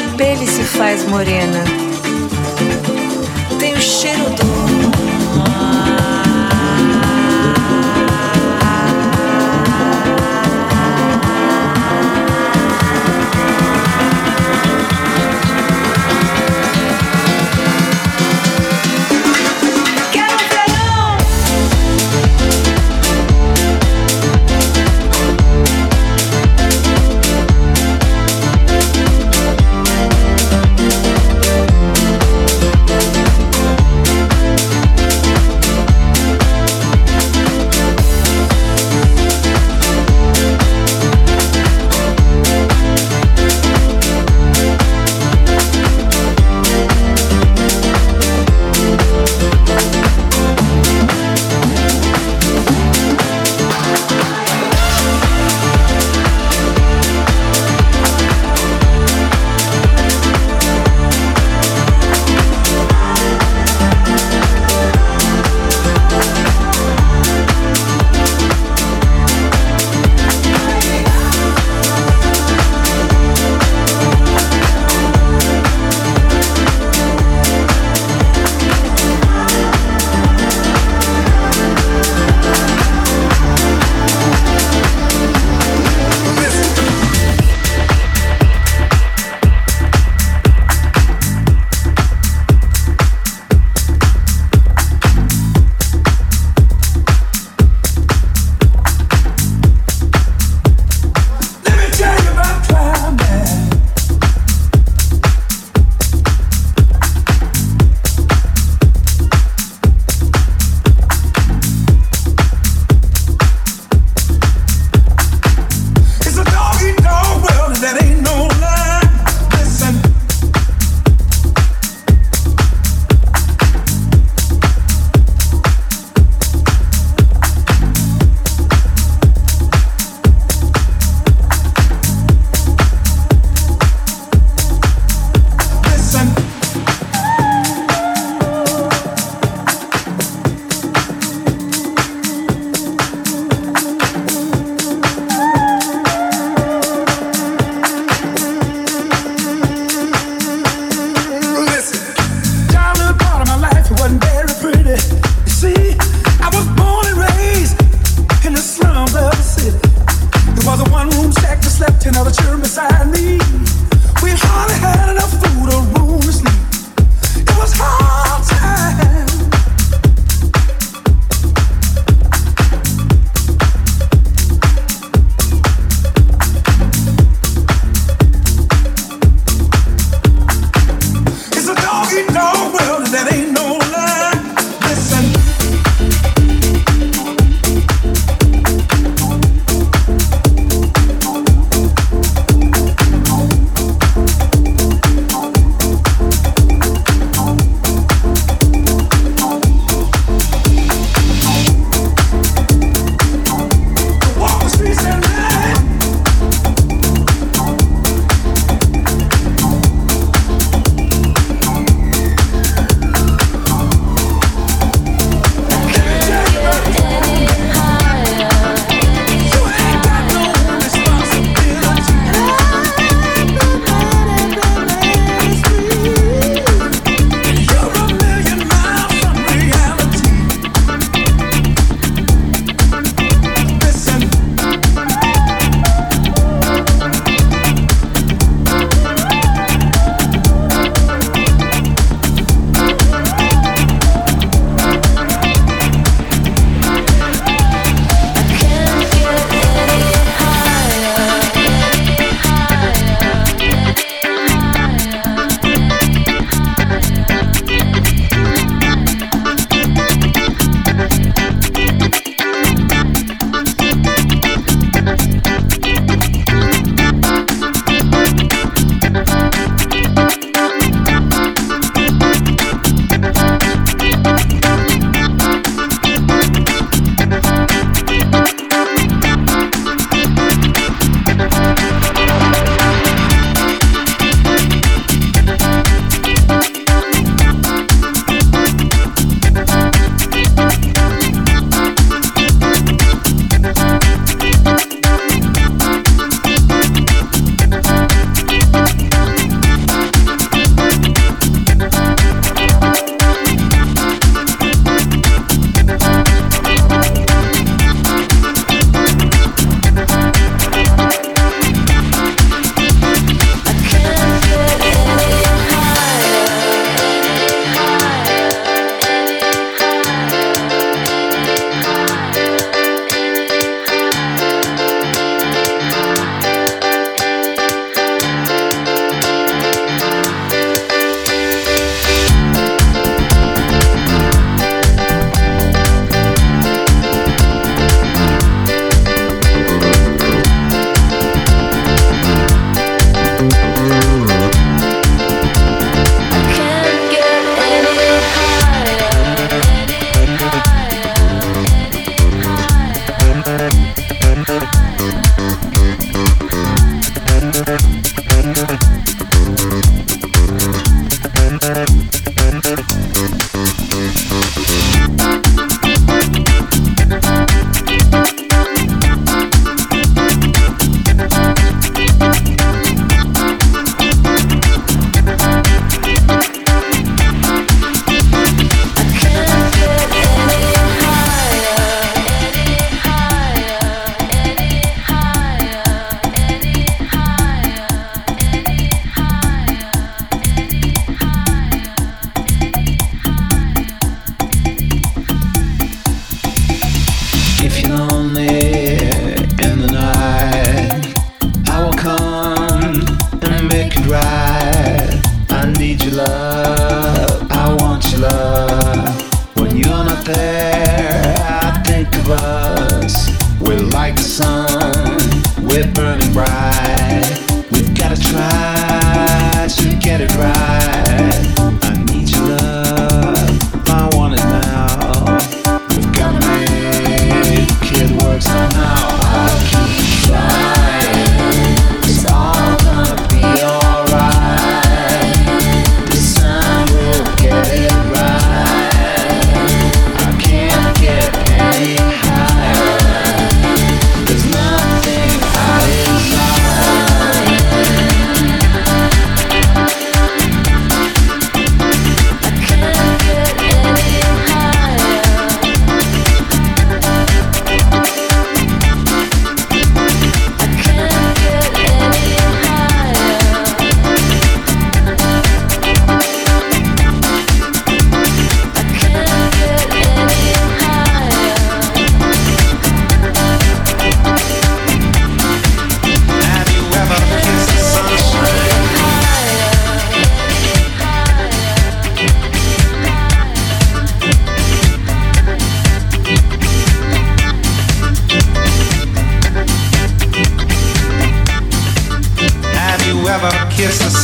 minha pele se faz morena. Tem o cheiro do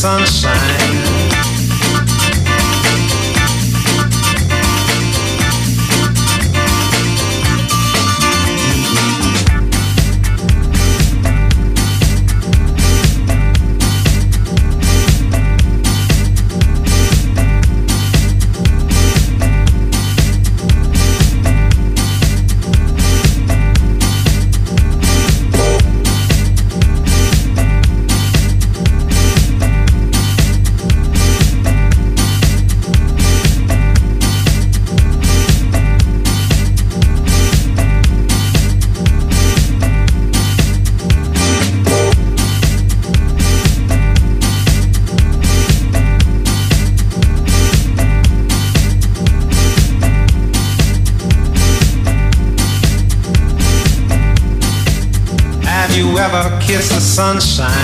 sunshine? Sunshine?